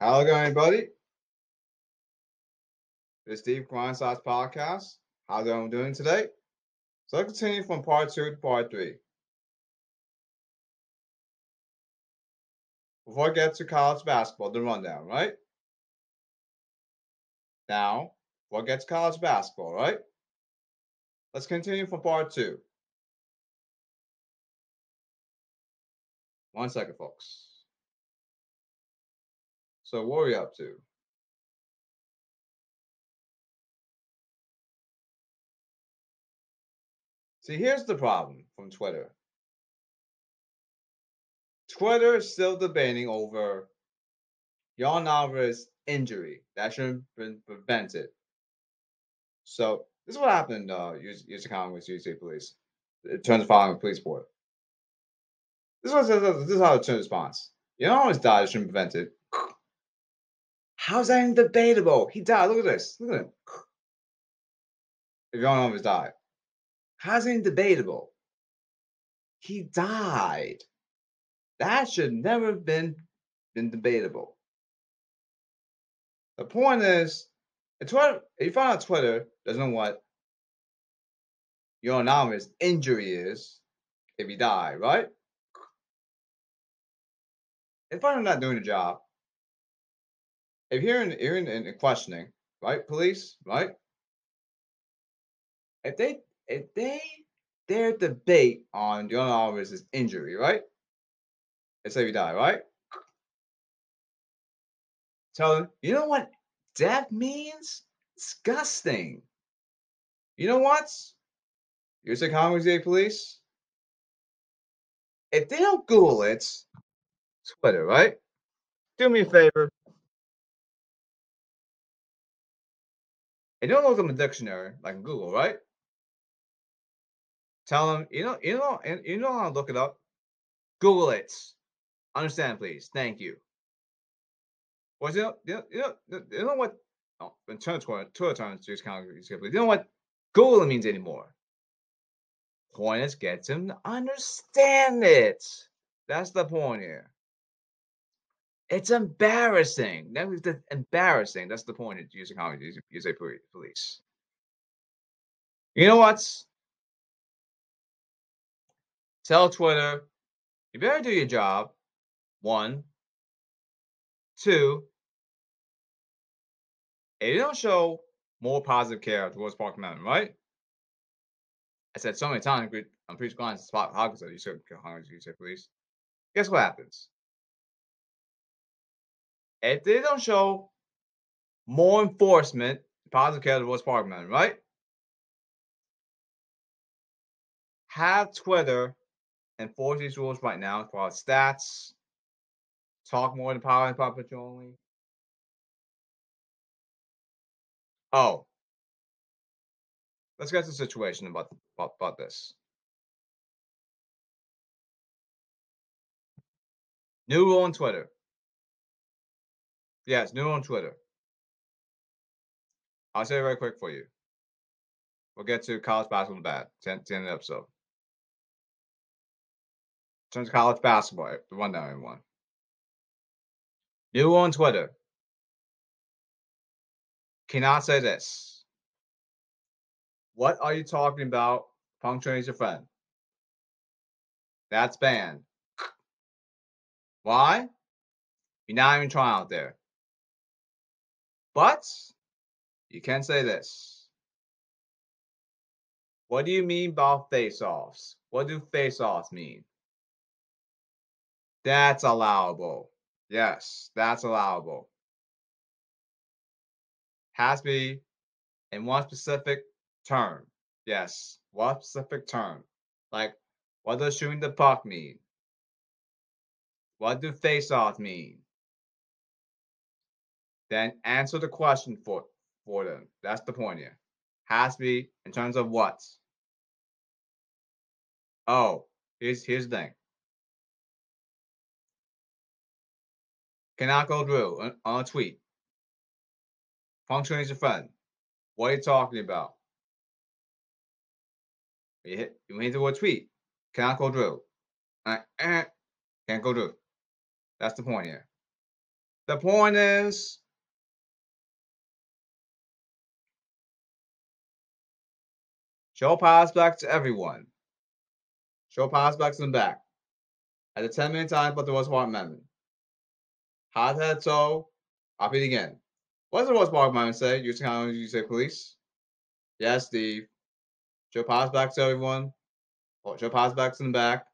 How's it going, everybody? This is Steve Size Podcast. How's everyone doing today? So let's continue from part two to part three. Before I get to college basketball, the rundown, right? Now, before I get to college basketball, right? Let's continue from part two. One second, folks. So what are we up to? See, here's the problem from Twitter. Twitter is still debating over Jan Alvarez's injury that should have been prevented. So this is what happened. Uh, use use Congress, USA Police. It turns following police report. This is what this is how it turns response. Jan Alvarez died. It should have been prevented. How's that debatable? He died. Look at this. Look at him. If Jan Alvarez died, how's even debatable? He died. That should never have been been debatable. The point is, Twitter, if you find out Twitter doesn't know what your anonymous injury is if you die, right? If I'm not doing the job, if you're in, you're in, in questioning, right? Police, right? If they if they their debate on John Alvarez's injury, right? Let's say you die, right? Them, you know what death means? Disgusting. You know what? You say Congress Day Police? If they don't Google it, Twitter, right? Do me a favor. And don't look up a dictionary like Google, right? Tell them, you know, you know, and you know how to look it up. Google it. Understand, please. Thank you. Well, you know, you know, you know, you know what? Oh, in terms of Twitter terms, just kind of, you know what Google means anymore. Point is, get them to understand it. That's the point here. It's embarrassing. That was the embarrassing. That's the point of using comedy. You say police. You know what? Tell Twitter, you better do your job. One. Two. If you don't show more positive care towards Park Mountain, right? I said so many times, I'm pretty sure spot Hawkins you said you say police. Guess what happens? If they don't show more enforcement, positive care towards Parkman, right? Have Twitter enforce these rules right now for our stats. Talk more than power and puppet only. Oh, let's get to the situation about, about, about this. New rule on Twitter. Yes, new on Twitter. I'll say it very quick for you. We'll get to college basketball bad. 10, 10 the episode. In terms of college basketball, eh, the one down everyone. New on Twitter. Cannot say this. What are you talking about? Puncturing your friend. That's banned. Why? You're not even trying out there. But you can say this. What do you mean by face-offs? What do face-offs mean? That's allowable. Yes, that's allowable. Has to be in one specific term. Yes, one specific term. Like, what does shooting the puck mean? What do face-offs mean? Then answer the question for for them. That's the point here. Has to be in terms of what. Oh, here's here's the thing. Cannot go through on, a tweet. Function is a friend. What are you talking about? You hit you hit the word tweet. Cannot go through. Uh, can't go through. That's the point here. The point is, show prospects to everyone. Show prospects in the back. At the 10 minute time, but the Rose Park Amendment. Hot head so, I'll repeat again. What does the Rose Park Amendment say? You say, you say police? Yes, Steve. Show prospects to everyone. Oh, show prospects in the back.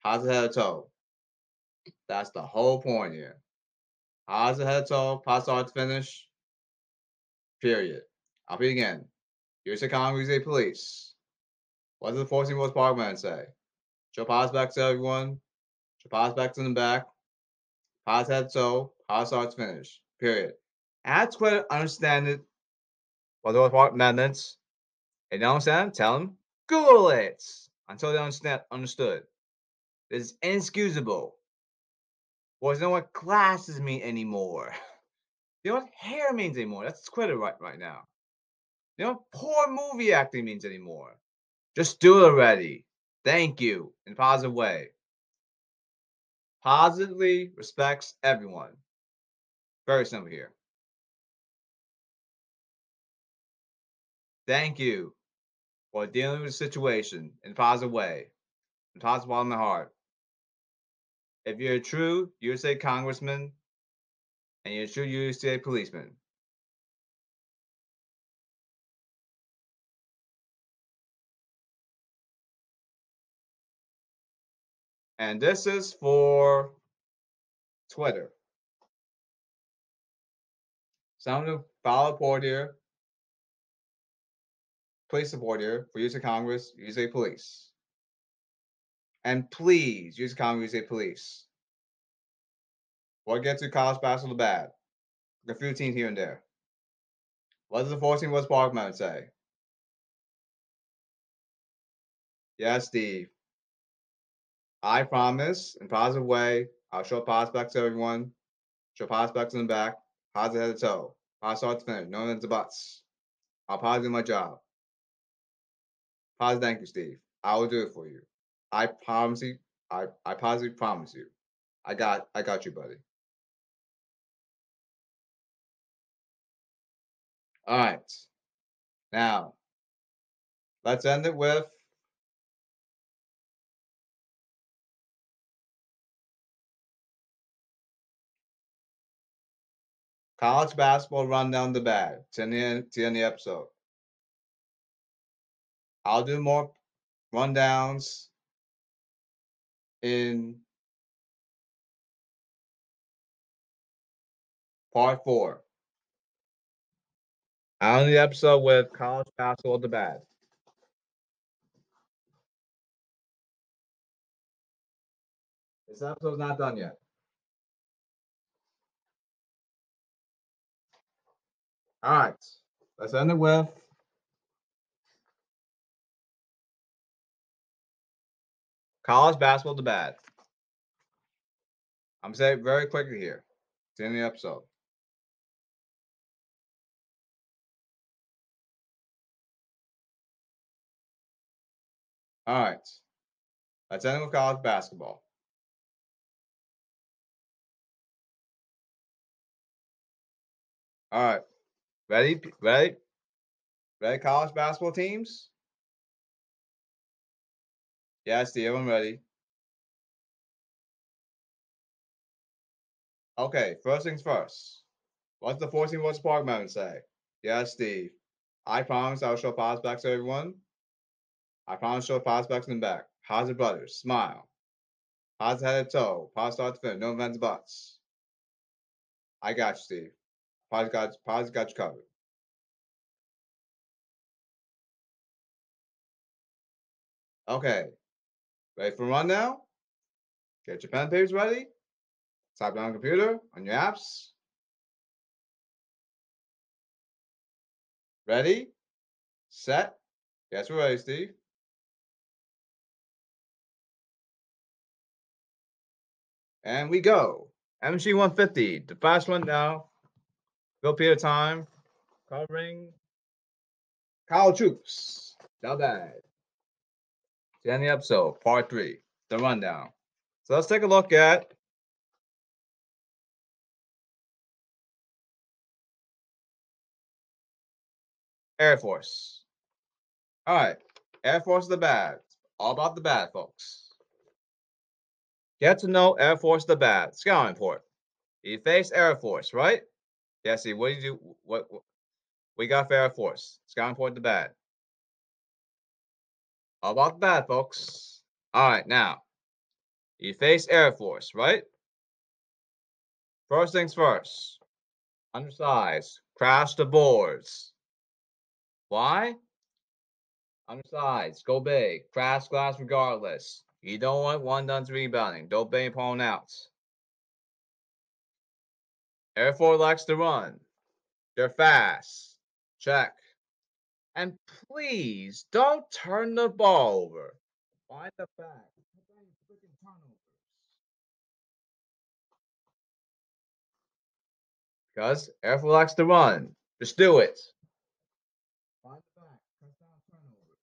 How's the head toe? That's the whole point here. How's the head toe? Pass start to finish. Period. I'll repeat again. The a police. What does the 14 Rose Park man say? Show prospects to everyone. Show prospects in the back. Pass head toe. Pass starts finish. Period. Add Twitter, understand it. What those part amendments. And you understand? Tell them Google it until they understand understood. This is inexcusable. Boys know what glasses mean anymore. You know what hair means anymore. That's Twitter right right now. You know poor movie acting means anymore. Just do it already. Thank you in a positive way. Positively respects everyone. Very simple here. Thank you for dealing with the situation in a positive way, in a positive in the heart. If you're a true USA congressman and you're a true USA policeman, and this is for Twitter. Sound of follow report here police support here for use of Congress, use a police. And please use Congress, use a police. What gets to college basketball bad? A few teams here and there. What does the 14 West Parkman say? Yes, Steve. I promise, in positive way, I'll show prospects to everyone, show prospects in the back, positive head to toe, positive start to finish, no the buts. I'll probably do my job. Positive, thank you, Steve. I will do it for you. I promise you. I I positively promise you. I got I got you, buddy. All right. Now, let's end it with college basketball rundown the to end the, to end the episode. I'll do more rundowns in part four. On the episode with college basketball the bad. This episode's not done yet. All right, let's end it with College basketball to bad. I'm saying very quickly here. It's in the episode. All right. Let's end with college basketball. All right. Ready? Ready? Ready, college basketball teams? Yeah, Steve, I'm ready. Okay, first things first. What's the 14 vote spark moment say? Yeah, Steve. I promise I'll show prospects to everyone. I promise show prospects in the back. How's it, brothers? Smile. How's head to toe? Pause start to finish. No events buts. I got you, Steve. Pause got, pause got you covered. Okay. Ready for run now? Get your pen papers ready. Type it on computer, on your apps. Ready? Set. Yes, we're ready, Steve. And we go. MG 150, the fast one now. Go period time. Covering Kyle Troops. Not bad. The end of the episode, part three, the rundown. So let's take a look at Air Force. All right. Air Force the bad. All about the bad, folks. Get to know Air Force the bad. Scouting Port. He faced Air Force, right? Yeah, see, what do you do? What, what we got Air Force? Scouting report the bad. All about the bad, folks. All right, now. You face Air Force, right? First things first. Undersized. Crash the boards. Why? Undersized. Go big. Crash glass regardless. You don't want one done rebounding. Don't bang upon outs. Air Force likes to run. They're fast. Check. And please don't turn the ball over. Find the back. Because Air Force likes to run. Just do it. Find the back. Cut down turnovers.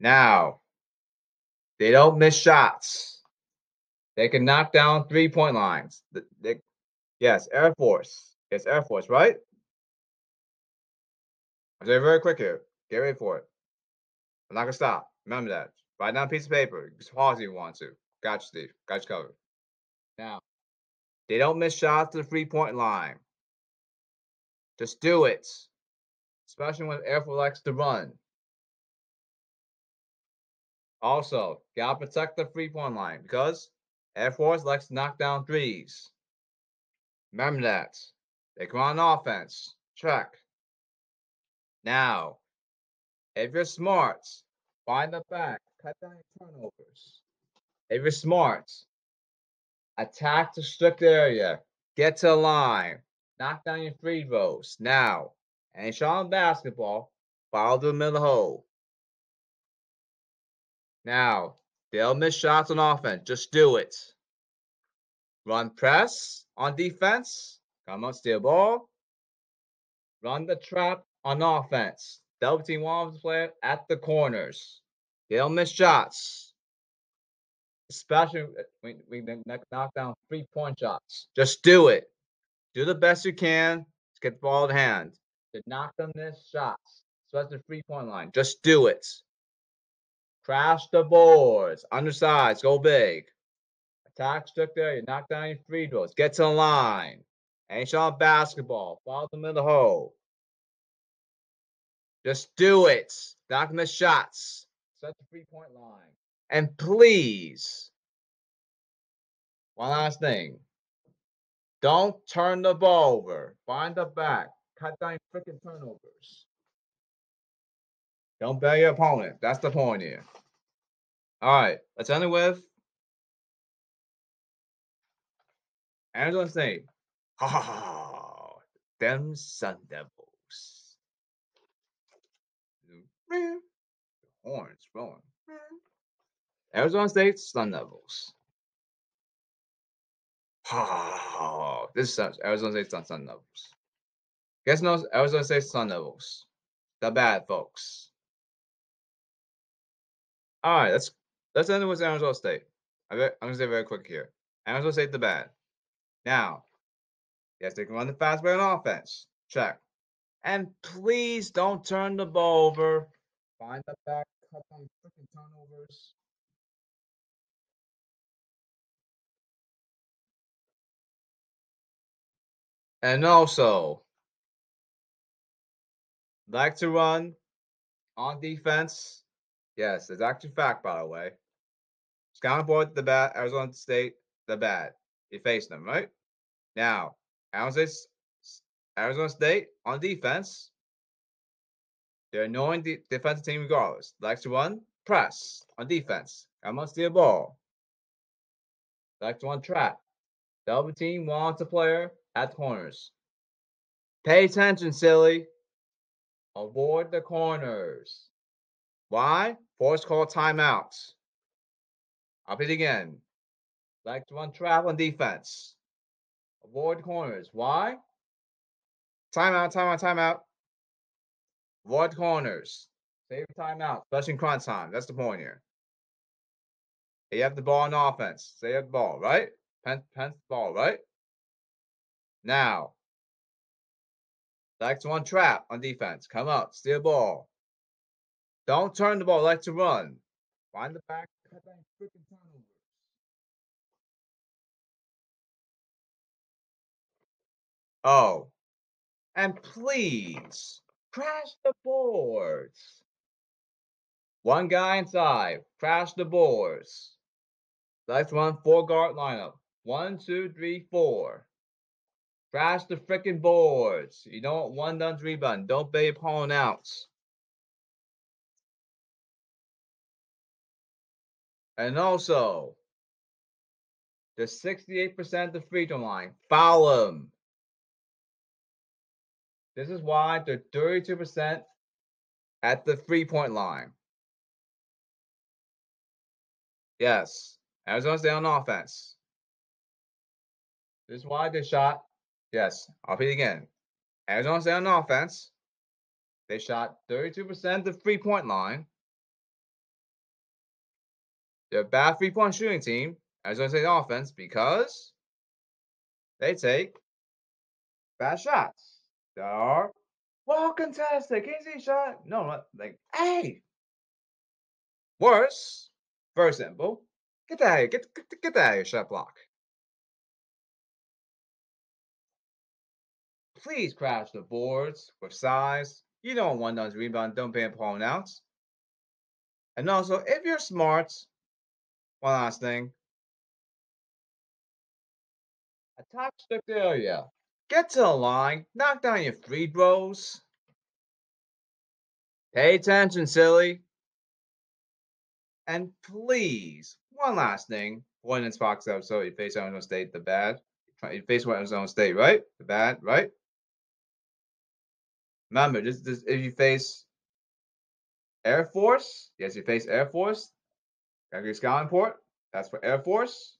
Now, they don't miss shots. They can knock down three point lines. They, yes, Air Force. It's Air Force, right? I'm saying very quick here. Get ready for it. I'm not gonna stop. Remember that. Write down a piece of paper. Just pause if you want to. Got you, Steve. Got you covered. Now, they don't miss shots to the three point line. Just do it. Especially when Air Force likes to run. Also, gotta protect the three point line because Air Force likes to knock down threes. Remember that. They come on offense. Check. Now, if you're smart, find the back, cut down your turnovers. If you're smart, attack the strict area, get to the line, knock down your free throws. Now, and shot on basketball, follow the middle hole. Now, they'll miss shots on offense. Just do it. Run press on defense. Come on, steal ball. Run the trap on offense. Double team one player at the corners. They'll miss shots. Especially when we knock down three point shots. Just do it. Do the best you can to get the ball in hand. To knock them miss shots. Especially the three point line. Just do it. Crash the boards. Undersized. Go big. Attack strict there. You knock down your free throws. Get to the line. Ain't shot basketball. Follow them in the hole. Just do it. Knock miss shots. Set the three point line. And please, one last thing. Don't turn the ball over. Find the back. Cut down freaking turnovers. Don't bail your opponent. That's the point here. All right, let's end it with Arizona State. Ha ha ha. Them Sun Devils. Horns blowing. Arizona State Sun Devils. Oh, this is Arizona State Sun, Sun Devils. Guess no Arizona State Sun Devils. The bad folks. All right, let's let's end it with Arizona State. I'm gonna say very quick here. Arizona State the bad. Now, yes, they can run the fast break on offense. Check. And please don't turn the ball over. Find the back, cut down freaking turnovers. And also, like to run on defense Yes, it's actually fact, by the way. Scouting report the bad Arizona State, the bad. You face them, right? Now, Arizona State, Arizona State on defense, they're annoying the defensive team regardless. Likes to run, press on defense. I must steal ball. Like to run trap. Double team wants a player at corners. Pay attention, silly. Avoid the corners. Why? Force call timeouts. I'll it again. Like to run trap on defense. Avoid corners. Why? Timeout, timeout, timeout. Avoid corners. Save timeout, especially in crunch time. That's the point here. You have the ball on offense. You have the ball, right? Pen, pen ball, right? Now, like to one trap on defense. Come up, steal ball. Don't turn the ball, like to run. Find the back, cut freaking turnovers. Oh, and please crash the boards. One guy inside, crash the boards. Let's run four guard lineup. One, two, three, four. Crash the freaking boards. You don't want one done rebound. Don't pay opponent outs. And also, the 68% the free throw line. Foul them. This is why they're 32% at the three point line. Yes, Arizona State on offense. This is why they shot. Yes, I'll repeat again. Arizona State on offense. They shot 32% the three point line. They're a bad three point shooting team, Arizona State offense, because they take bad shots. They are well contested. Can you see shot? No, not like, hey. Worse, very simple. Get that out of. Get, get, get that out of shot block. Please crash the boards with size. You don't want those rebound, don't pay opponent outs. And also, if you're smart, one last thing. Attack the oh, area. Get to the line. Knock down your free throws. Pay attention, silly. And please, one last thing. One in Fox episode, you face Arizona State, the bad. You face Arizona State, right? The bad, right? Remember, just, just if you face Air Force, yes, you face Air Force. Scouting port, that's for Air Force.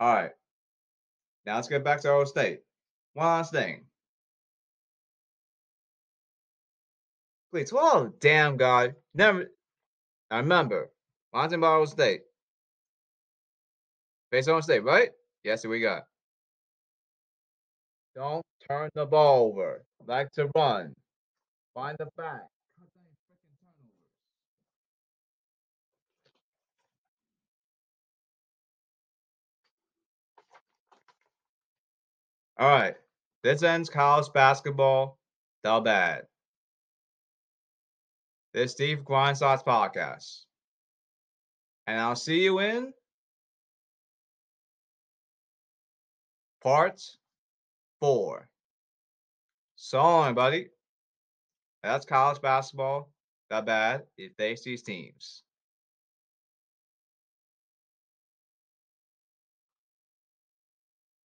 All right. Now let's get back to Arizona State. One last thing. Please, oh damn God, never. I remember, Mountain Bottle State. Face on State, right? Yes, we got. Don't turn the ball over. Like to run. Find the back. All right. This ends college basketball. The bad. This Steve Grindslots podcast. And I'll see you in part four. So, buddy, that's college basketball. That bad. It face these teams.